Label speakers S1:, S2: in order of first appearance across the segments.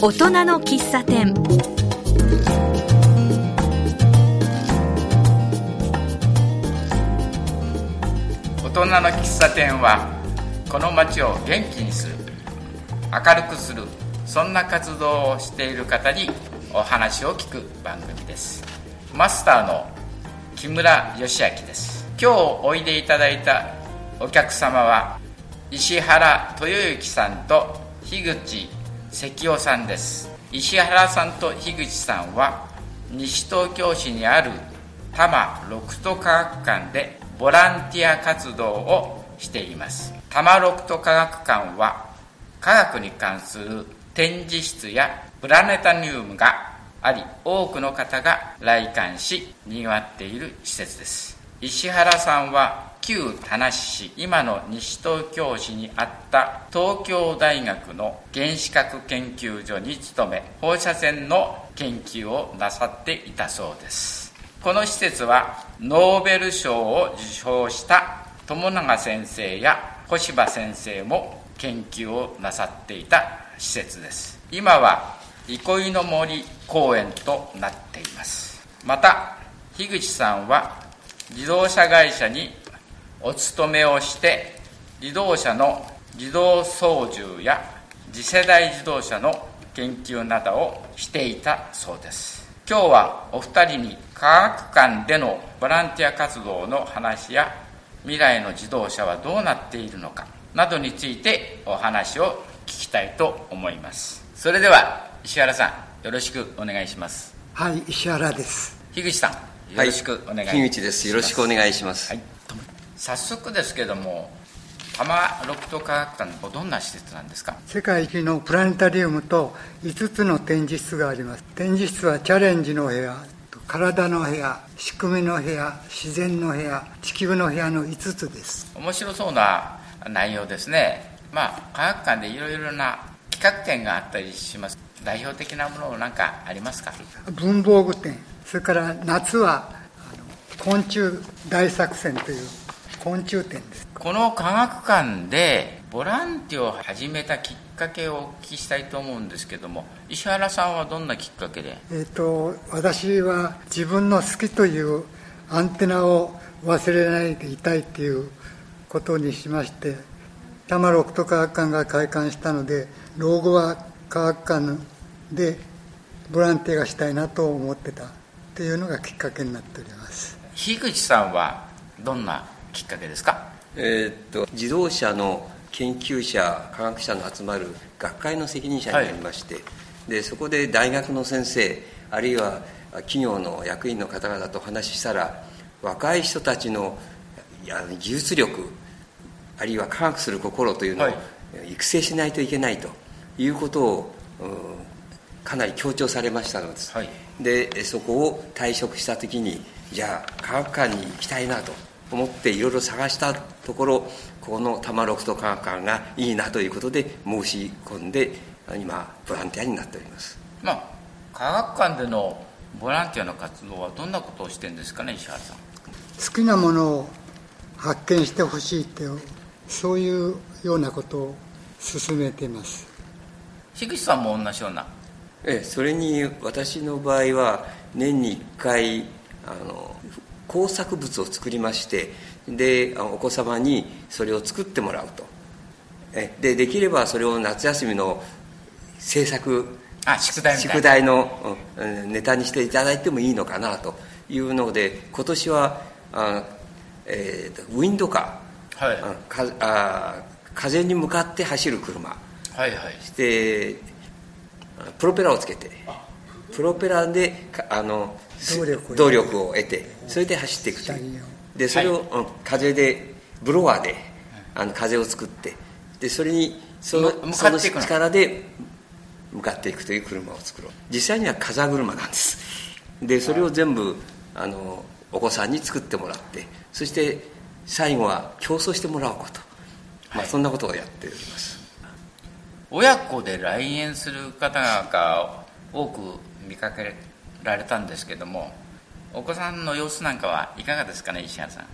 S1: 大人の喫茶店。
S2: 大人の喫茶店はこの街を元気にする明るくするそんな活動をしている方にお話を聞く番組です。マスターの木村義明です。今日おいでいただいたお客様は石原豊之さんと樋口関夫さんです。石原さんと樋口さんは西東京市にある多摩六都科学館でボランティア活動をしています。多摩六都科学館は科学に関する展示室やプラネタニウムがあり多くの方が来館しにぎわっている施設です。石原さんは旧田無市今の西東京市にあった東京大学の原子核研究所に勤め放射線の研究をなさっていたそうです。この施設はノーベル賞を受賞した友永先生や小柴先生も研究をなさっていた施設です。今は憩いの森公園となっています。また樋口さんは自動車会社にお勤めをして自動車の自動操縦や次世代自動車の研究などをしていたそうです。今日はお二人に科学館でのボランティア活動の話や未来の自動車はどうなっているのかなどについてお話を聞きたいと思います。それでは石原さんよろしくお願いします。
S3: はい石原です。
S2: 樋口さんよろしくお願いします、
S4: はい、樋口です。よろしくお願いします、はい、
S2: 早速ですけども多摩六都科学館のどんな施設なんですか？
S3: 世界一のプラネタリウムと5つの展示室があります。展示室はチャレンジの部屋体の部屋仕組みの部屋自然の部屋地球の部屋の5つです。
S2: 面白そうな内容ですね。まあ科学館でいろいろな企画展があったりします。代表的なものなんかありますか？
S3: 文房具展。それから夏は昆虫大作戦という昆虫展です。
S2: この科学館でボランティアを始めたきっかけをお聞きしたいと思うんですけども石原さんはどんなきっかけで？
S3: えっ、と私は自分の好きというアンテナを忘れないでいたいっていうことにしまして多摩六都科学館が開館したので老後は科学館でボランティアがしたいなと思ってたっていうのがきっかけになっております。
S2: 樋口さんはどんなきっかけですか？
S4: えー、っと自動車の研究者科学者の集まる学会の責任者になりまして、はい、でそこで大学の先生あるいは企業の役員の方々と話したら若い人たちの技術力あるいは科学する心というのを育成しないといけないということを、かなり強調されましたのです、はい、でそこを退職した時にじゃあ科学館に行きたいなと思っていろいろ探したところこの多摩六都科学館がいいなということで申し込んで今ボランティアになっております。
S2: まあ科学館でのボランティアの活動はどんなことをしてるんですかね石原さん。
S3: 好きなものを発見してほしいってそういうようなことを進めています。
S2: 樋口さんも同じような。
S4: ええそれに私の場合は年に1回あの工作物を作りましてでお子様にそれを作ってもらうと。えでできればそれを夏休みの制作
S2: あ宿題
S4: 宿題のネタにしていただいてもいいのかなと。いうので今年はあ、えー、ウィンドカー、はい、かあ風に向かって走る車、
S2: はいはい、
S4: してプロペラをつけてプロペラであの動力動力を得てそれで走っていくという。でそれを、はい、風でブロワーであの風を作ってでそれにそのその力で向かっていくという車を作ろう。実際には風車なんです。でそれを全部あのお子さんに作ってもらってそして最後は競争してもらおうこと、まあ、そんなことをやっております。
S2: 親子で来園する方が多く見かけられたんですけどもお子さんの様子なんかはいかがですかね石原さん。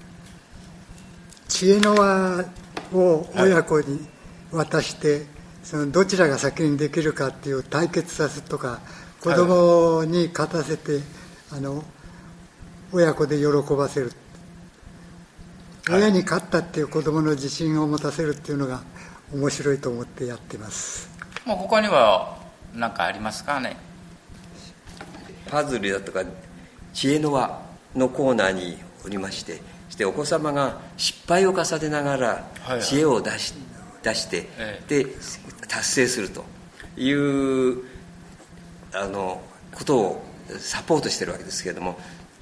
S3: 知恵の輪を親子に渡してそのどちらが先にできるかっていう対決させとか子供に勝たせて、あの親子で喜ばせる、はい、親に勝ったっていう子供の自信を持たせるっていうのが面白いと思ってやってます。
S2: もうここには何かありますかね？
S4: パズルだとか知恵の輪のコーナーにおりましてしてお子様が失敗を重ねながら知恵を出し,、出して、で達成するというあのことをサポートしてるわけですけれども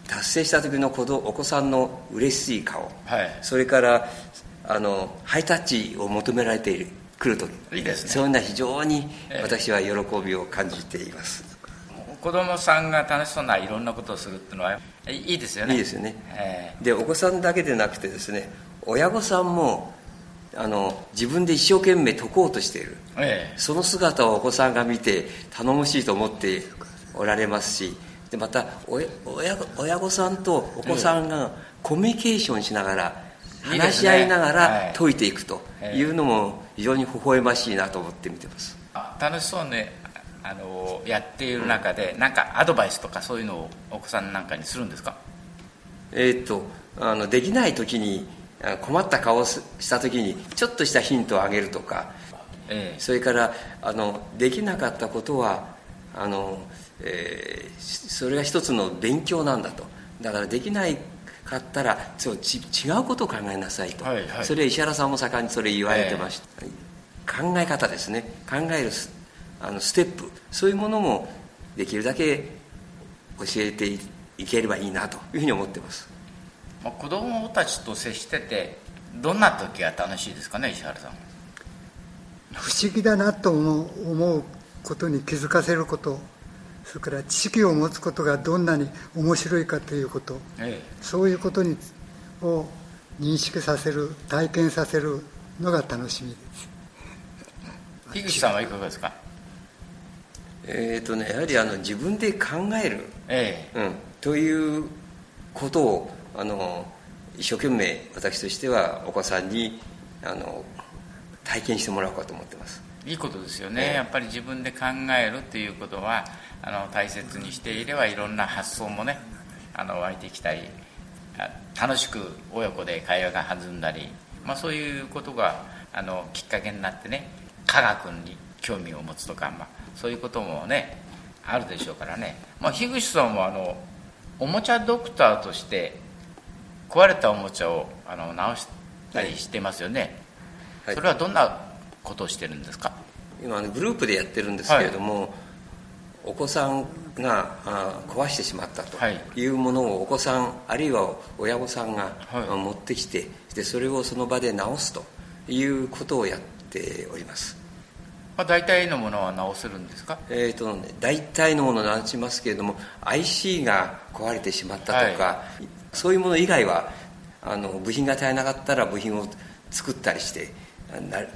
S4: 達成した時の子お子さんの嬉しい顔、はい、それからあのハイタッチを求められている来ると
S2: いいです、ね、
S4: そういうのは非常に私は喜びを感じています、
S2: えー、子供さんが楽しそうないろんなことをするっていうのはいいですよね。
S4: いいですよね、えー、でお子さんだけでなくてですね親御さんもあの自分で一生懸命解こうとしている、えー、その姿をお子さんが見て頼もしいと思っておられますしでまた親親御さんとお子さんがコミュニケーションしながら、話し合いながら解いていくというのも非常に微笑ましいなと思って見てます。
S2: 楽しそうねあのやっている中で何かアドバイスとかそういうのをお子さんなんかにするんですか？
S4: えー、っとあのできない時に困った顔をした時にちょっとしたヒントをあげるとか、ええ、それからあのできなかったことはあの、えー、それが一つの勉強なんだと。だからできないかったらそうち違うことを考えなさいと、はいはい、それ石原さんも盛んにそれ言われてました、えー、考え方ですね。考えるあのステップ。そういうものもできるだけ教えていければいいなというふうに思ってます。
S2: 子供たちと接しててどんな時が楽しいですかね石原さん。
S3: 不思議だなと思うことに気づかせることそれから知識を持つことがどんなに面白いかということ、ええ、そういうことにを認識させる体験させるのが楽しみです。
S2: 樋口さんはいかがですか？
S4: えっ、ー、とねやはりあの自分で考える、ええ。うん、ということをあの一生懸命私としてはお子さんにあの体験してもらおうかと思ってます。
S2: いいことですよね、やっぱり自分で考えるっていうことはあの大切にしていればいろんな発想もねあの湧いてきたり楽しく親子で会話が弾んだり、まあ、そういうことがあのきっかけになってね科学に興味を持つとか、まあ、そういうこともねあるでしょうからね、まあ、樋口さんはあのおもちゃドクターとして壊れたおもちゃをあの直したりしてますよね、はい、それはどんなことをしてるんですか？
S4: 今グループでやってるんですけれども、はい、お子さんが壊してしまったとい。うものをお子さんあるいは親御さんが持ってきてでそれをその場で直すということをやっております
S2: まあ、大体のものは直せるんですか？
S4: えっ、ー、とね大体のもの直しますけれども IC が壊れてしまったとか、はい、そういうもの以外はあの部品が足りなかったら部品を作ったりして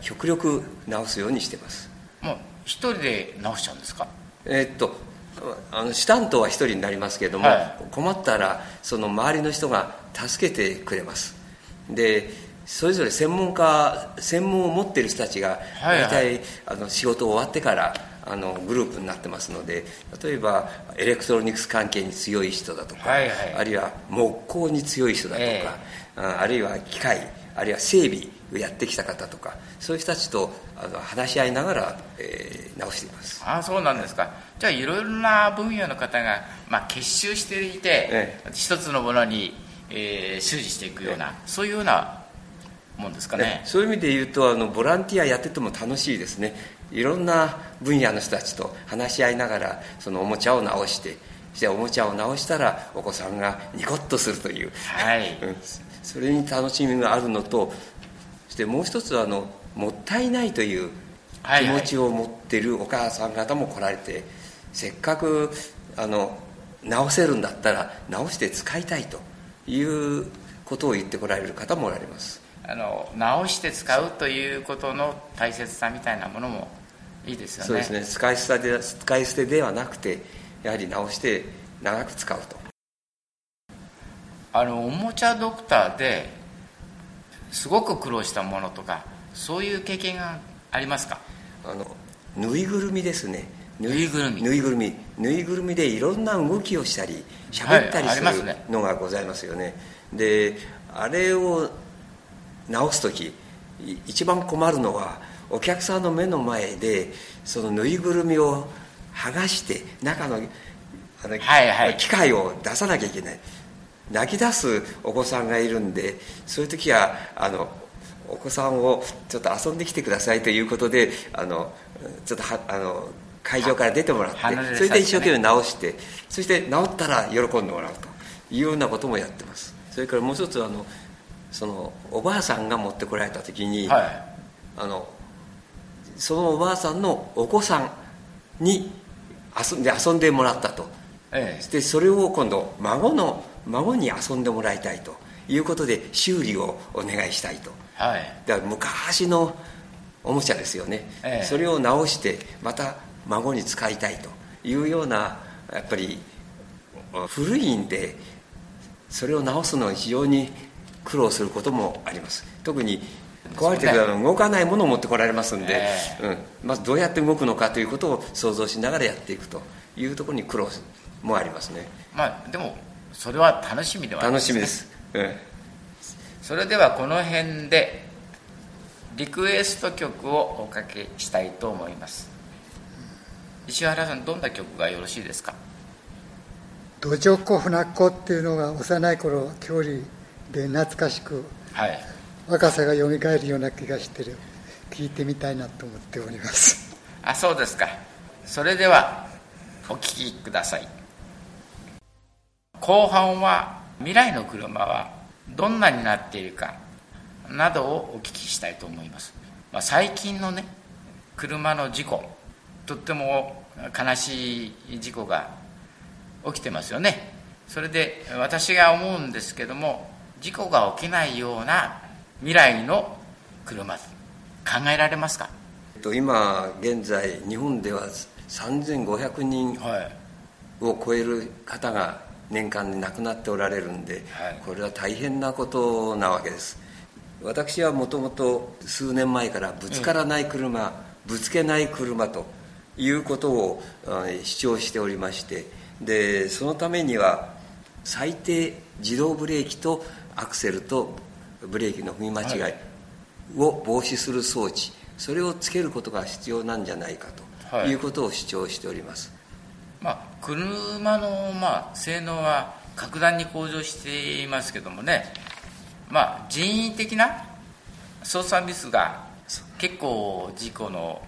S4: 極力直すようにしてます。
S2: もう一人で直しちゃうんですか？
S4: えー、っとあの主担当は一人になりますけれども、はい、困ったらその周りの人が助けてくれます。でそれぞれ専門家専門を持っている人たちが大体、はい。はい、あの仕事終わってからあのグループになってますので例えばエレクトロニクス関係に強い人だとか、はいはい、あるいは木工に強い人だとか、えー、あるいは機械あるいは整備をやってきた方とかそういう人たちとあの話し合いながら、えー、直しています。
S2: ああそうなんですか。じゃあいろいろな分野の方が、まあ、結集していて、ええ、一つのものに、えー、修理していくような、え、そういうようなもんですかね。
S4: そういう意味で言うとあのボランティアやってても楽しいですね。いろんな分野の人たちと話し合いながらそのおもちゃを直してしておもちゃを直したらお子さんがニコッとするという、はい、それに楽しみがあるのとそしてもう一つはあのもったいないという気持ちを持ってるお母さん方も来られて、はいはい、せっかくあの直せるんだったら直して使いたいということを言ってこられる方もおられます
S2: あの直して使うということの大切さみたいなものもいいですよね。
S4: そうですね。使い捨てで使い捨てではなくてやはり直して長く使うと。
S2: あのおもちゃドクターですごく苦労したものとかそういう経験がありますか？
S4: あのぬいぐるみですね。
S2: ぬいぐるみ。
S4: ぬいぐるみ。ぬいぐるみでいろんな動きをしたり喋ったりするのがございますよね、であれを直す時い一番困るのはお客さんの目の前でそのぬいぐるみを剥がして中のあの、
S2: はいはい。
S4: 機械を出さなきゃいけない。泣き出すお子さんがいるんでそういう時はあのお子さんをちょっと遊んできてくださいということであのちょっとはあの会場から出てもらって
S2: ね。
S4: それで一生懸命直してそして治ったら喜んでもらうというようなこともやってます。それからもう一つあのそのおばあさんが持ってこられた時に、
S2: はい。
S4: あのそのおばあさんのお子さんに遊んで遊んでもらったと。
S2: え
S4: でそれを今度孫の孫に遊んでもらいたいと。いうことで修理をお願いしたいと。
S2: えはい。
S4: だから昔のおもちゃですよね、
S2: ええ。
S4: それを直してまた孫に使いたいと。いうようなやっぱり古いんでそれを直すのは非常に苦労することもあります。特に壊れてる動かないものを持ってこられますんで、
S2: え
S4: うん、まずどうやって動くのかということを想像しながらやっていくというところに苦労もありますね。
S2: まあでもそれは楽しみではあり
S4: 楽
S2: ますね。
S4: しみです、うん
S2: それではこの辺でリクエスト曲をおかけしたいと思います。石原さんどんな曲がよろしいですか？
S3: 土壌湖船っ子っていうのが幼い頃郷里で懐かしく
S2: はい。
S3: 若さがよみがえるような気がしてる。聞いてみたいなと思っております。
S2: あそうですか。それではお聴きください。後半は未来の車はどんなになっているかなどをお聞きしたいと思います、まあ、最近のね車の事故とっても悲しい事故が起きてますよね。それで私が思うんですけども事故が起きないような未来の車考えられますか？
S4: えっと今現在日本では3500人
S2: はい。
S4: を超える方が年間で亡くなっておられるんで、
S2: はい。
S4: これは大変なことなわけです。私はもともと数年前からぶつからない車、ぶつけない車ということをあ主張しておりましてでそのためには最低自動ブレーキとアクセルとブレーキの踏み間違い、
S2: はい。
S4: を防止する装置。それをつけることが必要なんじゃないかと
S2: はい。
S4: いうことを主張しております、
S2: まあ、車の、まあ、性能は格段に向上していますけどもね、まあ、人為的な操作ミスが結構事故の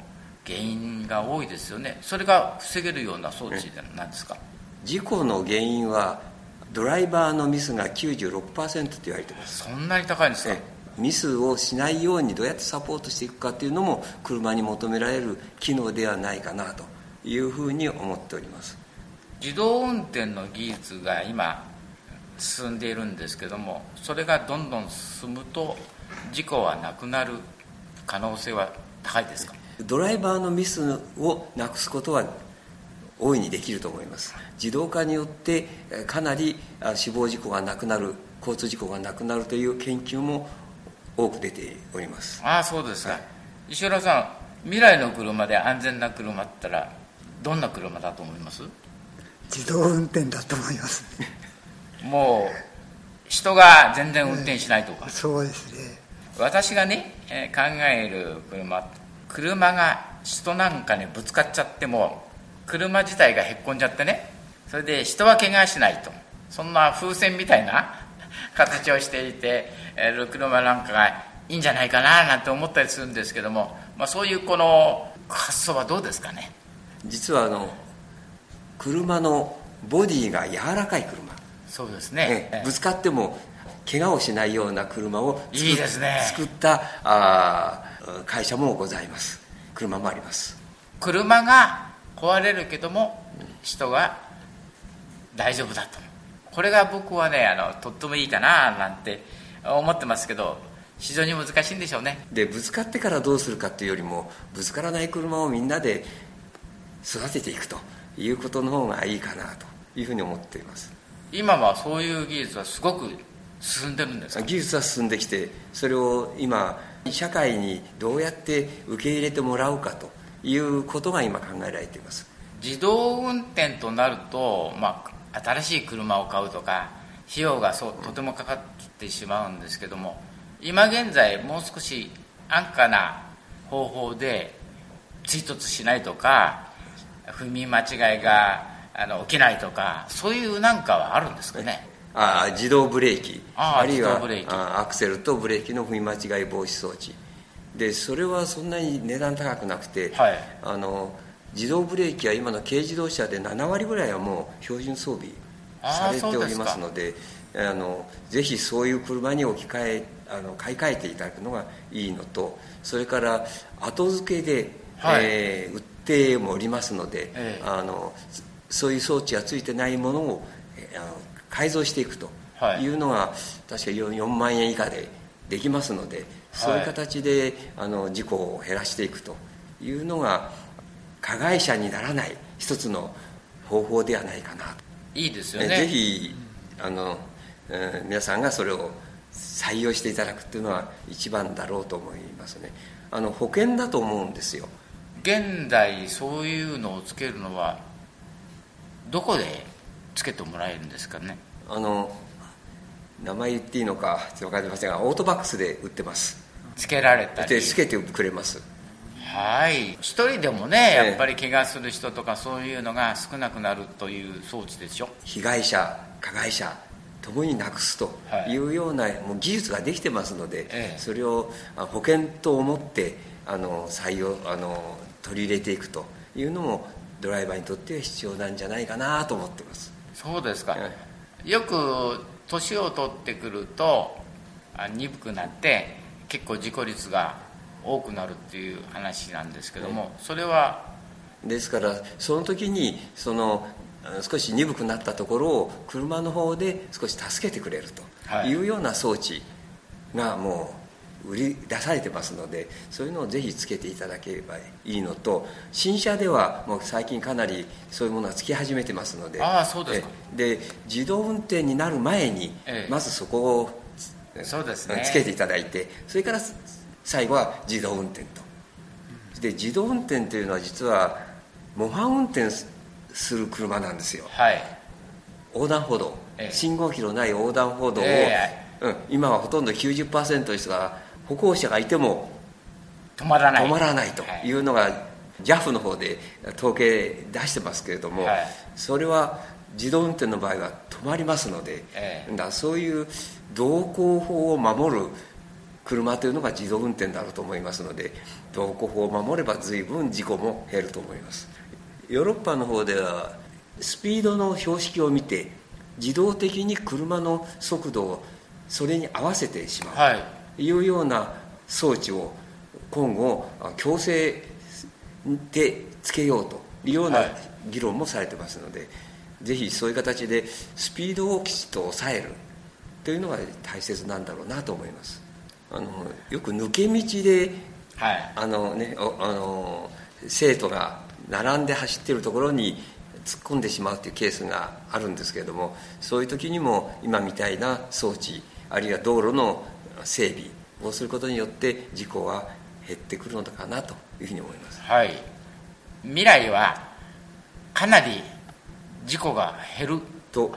S2: 原因が多いですよね。それが防げるような装置なんですか？
S4: 事故の原因はドライバーのミスが96%と言われています。
S2: そんなに高いんですか？
S4: えミスをしないようにどうやってサポートしていくかというのも車に求められる機能ではないかなというふうに思っております。
S2: 自動運転の技術が今進んでいるんですけどもそれがどんどん進むと事故はなくなる可能性は高いですか？
S4: ドライバーのミスをなくすことは大いにできると思います。自動化によってえーかなりあ死亡事故がなくなる交通事故がなくなるという研究も多く出ております。
S2: ああそうですか、石原さん未来の車で安全な車って言ったらどんな車だと思います？
S3: 自動運転だと思います。
S2: もう人が全然運転しないとか、
S3: そうですね。
S2: 私がね、えー考える車車が人なんかにぶつかっちゃっても車自体がへっこんじゃってね。それで人は怪我しないと。そんな風船みたいな形をしていてえー車なんかがいいんじゃないかななんて思ったりするんですけども、まあ、そういうこの発想はどうですかね。
S4: 実はあの車のボディが柔らかい車。
S2: そうですね、
S4: ええぶつかっても怪我をしないような車を
S2: いいですね。
S4: 作ったあー会社もございます。車もあります。
S2: 車が壊れるけども人が大丈夫だと。これが僕はねあのとってもいいかななんて思ってますけど非常に難しいんでしょうね。
S4: でぶつかってからどうするかっていうよりもぶつからない車をみんなで育てていくということの方がいいかなというふうに思っています。
S2: 今はそういう技術はすごく進んでるんですか？
S4: 技術は進んできてそれを今社会にどうやって受け入れてもらうかということが今考えられています。
S2: 自動運転となると、まあ、新しい車を買うとか費用がそうとてもかかってしまうんですけども今現在もう少し安価な方法で追突しないとか踏み間違いがあの起きないとかそういうなんかはあるんですかね？
S4: あ自動ブレーキ。
S2: あ
S4: るいはアクセルとブレーキの踏み間違い防止装置でそれはそんなに値段高くなくて、
S2: はい。
S4: あの自動ブレーキは今の軽自動車で7割ぐらいはもう標準装備されておりますのであのぜひそういう車に置き換えあの買い替えていただくのがいいのとそれから後付けで、
S2: はい。
S4: えー売ってもおりますので、
S2: ええ。
S4: あのそういう装置がついてないものを、えーあの改造していくと
S2: はい。
S4: いうのが、確か 4, 4万円以下でできますのでそういう形で、あの事故を減らしていくというのが加害者にならない一つの方法ではないかなと。
S2: いいですよね。
S4: ぜひあの、えー皆さんがそれを採用していただくっていうのは一番だろうと思いますね。あの保険だと思うんですよ。
S2: 現在そういうのをつけるのはどこでつけてもらえるんですかね？
S4: あの名前言っていいのかちょっと分かりませんがオートバックスで売ってます
S2: つけられたり。
S4: でつけてくれます。
S2: はい。一人でもねやっぱり怪我する人とかそういうのが少なくなるという装置でしょ？
S4: 被害者加害者ともになくすとい。うような、もう技術ができてますので、
S2: ええ。
S4: それをあ保険と思ってあの採用あの取り入れていくというのもドライバーにとっては必要なんじゃないかなと思ってます。
S2: そうですか、
S4: え。
S2: よく年を取ってくるとあ鈍くなって結構事故率が多くなるっていう話なんですけども、それは
S4: ですからその時にその少し鈍くなったところを車の方で少し助けてくれるとい。うような装置がもう売り出されてますのでそういうのをぜひつけていただければいいのと新車ではもう最近かなりそういうものがつき始めてますので
S2: ああそうです
S4: で自動運転になる前に
S2: ええ。
S4: まずそこを
S2: そうですね。
S4: つけていただいてそれから最後は自動運転と。で自動運転というのは実は模範運転する車なんですよ。
S2: はい。
S4: 横断歩道、
S2: ええ。
S4: 信号機のない横断歩道を、
S2: え
S4: うん、今はほとんど90%ですが歩行者がいても
S2: 止まらない。
S4: 止まらないと
S2: はい。
S4: いうのが JAF の方で統計出してますけれども、
S2: はい。
S4: それは自動運転の場合は止まりますので、
S2: ええ。
S4: だそういう道交法を守る車というのが自動運転だろうと思いますので道交法を守れば随分事故も減ると思います。ヨーロッパの方ではスピードの標識を見て自動的に車の速度をそれに合わせてしまう、
S2: はい。
S4: いうような装置を今後あ強制でつけようというような
S2: はい。
S4: 議論もされてますので、ぜひそういう形でスピードをきちっと抑えるというのが大切なんだろうなと思います。あのよく抜け道で
S2: はい。
S4: あの、ね、おあの生徒が並んで走っているところに突っ込んでしまうというケースがあるんですけれどもそういう時にも今みたいな装置あるいは道路の整備をすることによって事故は減ってくるのかなというふうに思います。
S2: はい。未来はかなり事故が減る
S4: と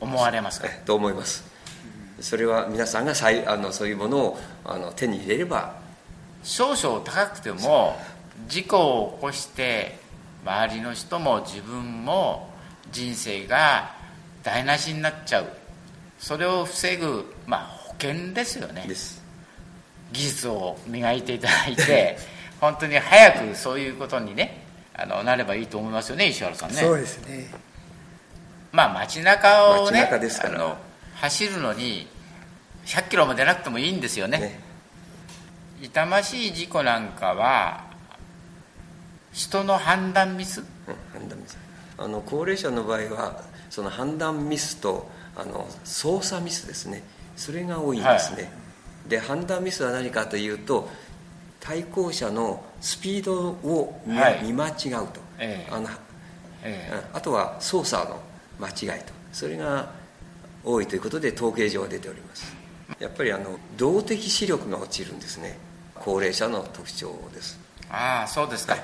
S2: 思われますか？
S4: えと思います。それは皆さんがさいあのそういうものをあの手に入れれば。
S2: 少々高くても事故を起こして周りの人も自分も人生が台無しになっちゃう。それを防ぐ、まあ、保険ですよね。技術を磨いていただいて本当に早くそういうことにねあのなればいいと思いますよね石原さんね。
S3: そうですね。
S2: まあ街中をね
S4: 街中ですから。
S2: あの走るのに100キロも出なくてもいいんですよね。
S4: ね。
S2: 痛ましい事故なんかは人の判断ミス？
S4: うん判断ミス。あの高齢者の場合はその判断ミスとあの操作ミスですね。それが多いんですね、で判断ミスは何かというと対向車のスピードを見,、間違うと、
S2: ええ。
S4: あの
S2: え
S4: うん。あとは操作の間違いと。それが多いということで統計上は出ております。やっぱりあの動的視力が落ちるんですね。高齢者の特徴です。
S2: えああそうですか。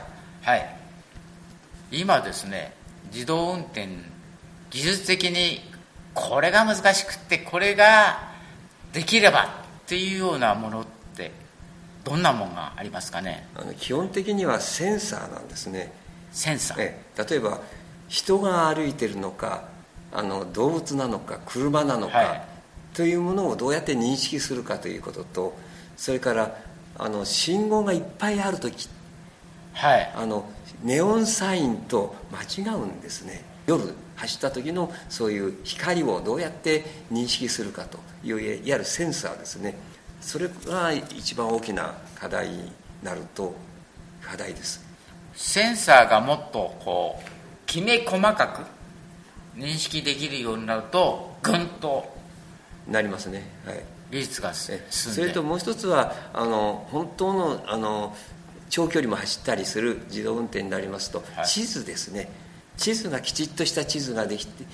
S2: はい、今ですね自動運転技術的にこれが難しくってこれができればっていうようなものってどんなものがありますかね？
S4: あの基本的にはセンサーなんですね。
S2: センサー。
S4: え。例えば人が歩いてるのかあの動物なのか車なのか、はい、というものをどうやって認識するかということとそれからあの信号がいっぱいある時、
S2: はい、
S4: あのネオンサインと間違うんですね。夜走った時のそういう光をどうやって認識するかといういわゆるセンサーですねそれが一番大きな課題になると課題です。
S2: センサーがもっとこうきめ細かく認識できるようになるとぐんと
S4: なりますね。はい。
S2: 技術が進んで
S4: それともう一つはあの本当のあの長距離も走ったりする自動運転になりますと、はい、地図ですね。地図がきちっとした地図ができて、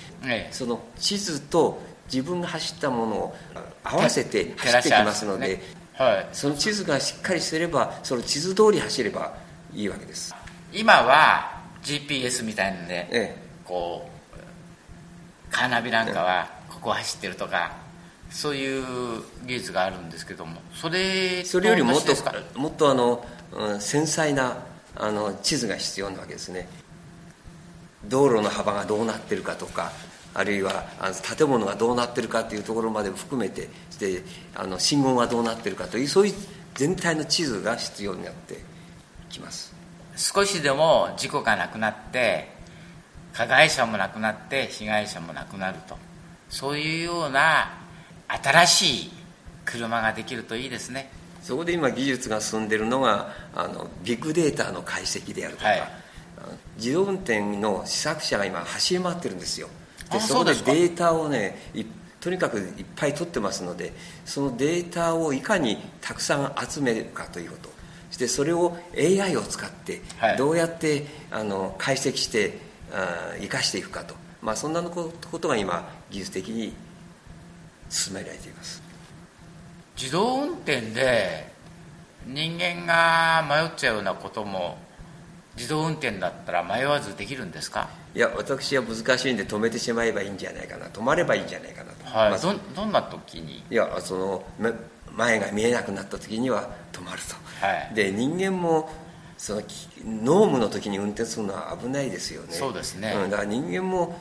S4: その地図と自分が走ったものを合わせて走ってきますので、ねはい、その地図がしっかりしてればその地図通り走ればいいわけです。
S2: 今は GPS みたいなんで、ええ、こうカーナビなんかはここ走ってるとか、そういう技術があるんですけどもそれ
S4: それよりもっともっとあの、うん、繊細なあの地図が必要なわけですね。道路の幅がどうなってるかとかあるいはあの建物がどうなってるかっていうところまでも含めてしてあの信号がどうなってるかというそういう全体の地図が必要になってきます。
S2: 少しでも事故がなくなって加害者もなくなって被害者もなくなると。そういうような新しい車ができるといいですね。
S4: そこで今技術が進んでるのがあのビッグデータの解析であるとか、はい、自動運転の試作車が今走り回ってるんですよでそこでデータをねとにかくいっぱい取ってますのでそのデータをいかにたくさん集めるかということ。そしてそれを AI を使ってどうやって、あの解析して生かしていくかと、まあ、そんなことが今技術的に進められています。
S2: 自動運転で人間が迷っちゃうようなことも自動運転だったら迷わずできるんですか？
S4: いや私は難しいんで止めてしまえばいいんじゃないかな。止まればいいんじゃないかなと、
S2: はい。まあ、どどんな時に？
S4: いやその前が見えなくなった時には止まると、はい、で人間もその濃霧の時に運転するのは危ないですよね。
S2: そうですね、
S4: うん、だから人間も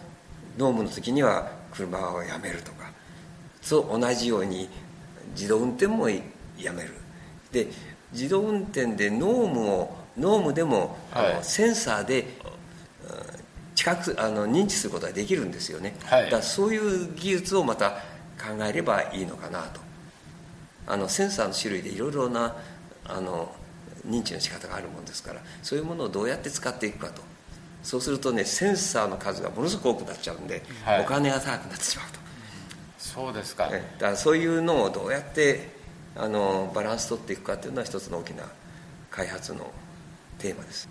S4: 濃霧の時には車をやめるとか。そう同じように自動運転もやめる。で自動運転で濃霧を濃霧でも、はい、あのセンサーで近くあの認知することができるんですよね、はい、だからそういう技術をまた考えればいいのかなと。あのセンサーの種類でいろいろなあの認知の仕方があるもんですからそういうものをどうやって使っていくかと。そうするとねセンサーの数がものすごく多くなっちゃうんで、はい、お金が高くなってしまうと。
S2: そうですか,、
S4: ね、だからそういうのをどうやってあのバランス取っていくかっていうのは一つの大きな開発のテーマです。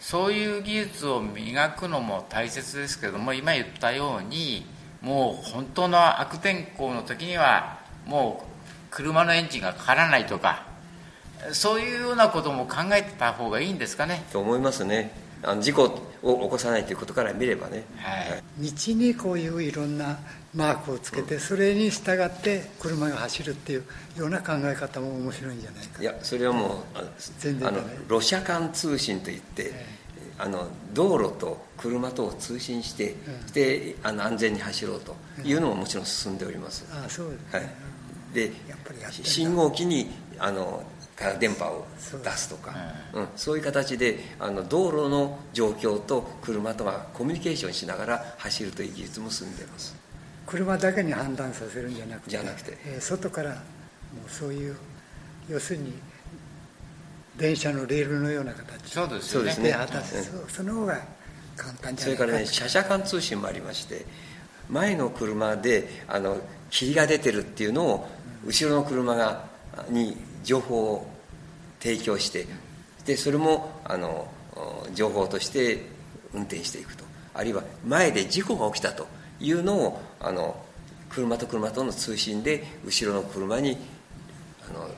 S2: そういう技術を磨くのも大切ですけども今言ったようにもう本当の悪天候の時にはもう車のエンジンがかからないとかそういうようなことも考えてた方がいいんですかね。
S4: と思いますね。あの事故を起こさないということから見ればね、
S3: はい、道にこういういろんなマークをつけて、うん、それに従って車が走るっていうような考え方も面白いんじゃないか。
S4: いやそれはもう全然あのロシア間通信といって、えー、あの道路と車とを通信して、うん、であの安全に走ろうというのももちろん進んでおります、
S3: うん、あそうです、
S4: ね、はい。で信号機にあの電波を出すとかそう,、うん、そういう形であの道路の状況と車とはコミュニケーションしながら走るという技術も進んでいます
S3: 車だけに判断させるんじゃなくて
S4: じゃなくて、
S3: えー、外からもうそういう要するに電車のレールのような形
S2: そうですよね。
S3: で果たす、うん、その方が簡単じゃない
S4: かそれからね車車間通信もありまして前の車であの霧が出てるっていうのを後ろの車がに情報を提供してでそれもあの情報として運転していくと。あるいは前で事故が起きたというのをあの車と車との通信で後ろの車にあの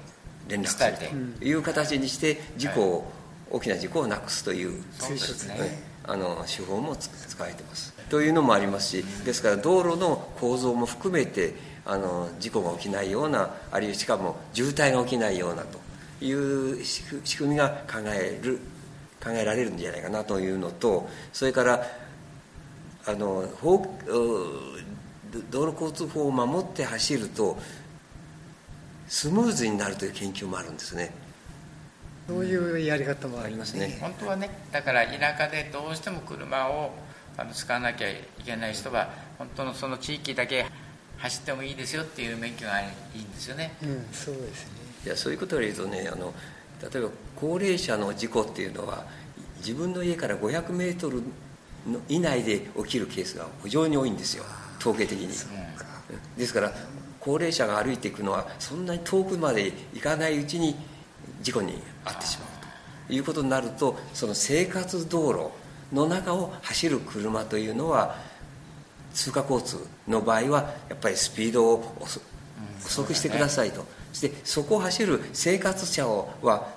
S4: 連絡するという形にして事故を大きな事故をなくすという
S2: そうですね。
S4: ねあの手法もつ使えてます。というのもありますしですから道路の構造も含めてあの事故が起きないようなあるいはしかも渋滞が起きないようなという仕組みが考える考えられるんじゃないかなというのとそれからあの道路交通法を守って走るとスムーズになるという研究もあるんですね
S3: そういうやり方もあ
S4: あり
S3: りますすね。
S4: まね
S2: 本当はねだから田舎でどうしても車をあの使わなきゃいけない人は本当のその地域だけ走ってもいいですよっていう免許がいいんですよね
S3: うん、そうですね。
S4: いやそういうことを言うとねあの例えば高齢者の事故っていうのは自分の家から500メートルの以内で起きるケースが非常に多いんですよ統計的に。ですから高齢者が歩いていくのはそんなに遠くまで行かないうちに事故に遭ってしまうということになるとその生活道路の中を走る車というのは通過交通の場合はやっぱりスピードを遅遅くしてくださいと、そしてそこを走る生活者をは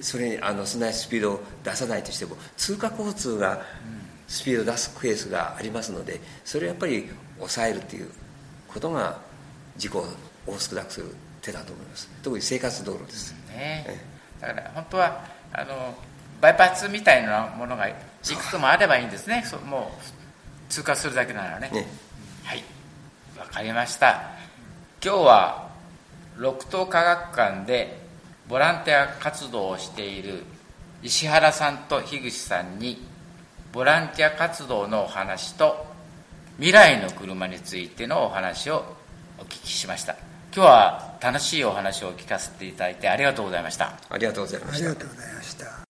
S4: それにあのそんなにスピードを出さないとしても通過交通がスピードを出すケースがありますのでそれをやっぱり抑えるということが事故を少なくする手だと思います。特に生活道路です、
S2: ね。
S4: え
S2: だから本当はあのバイパスみたいなものがいくつもあればいいんですね。そうもう通過するだけならね。
S4: ね。
S2: はい。わかりました。今日は六東科学館でボランティア活動をしている石原さんと樋口さんにボランティア活動のお話と未来の車についてのお話をお聞きしました。今日は楽しいお話を聞かせていただいてありがとうございました。
S4: ありがとうございました。
S3: ありがとうございました。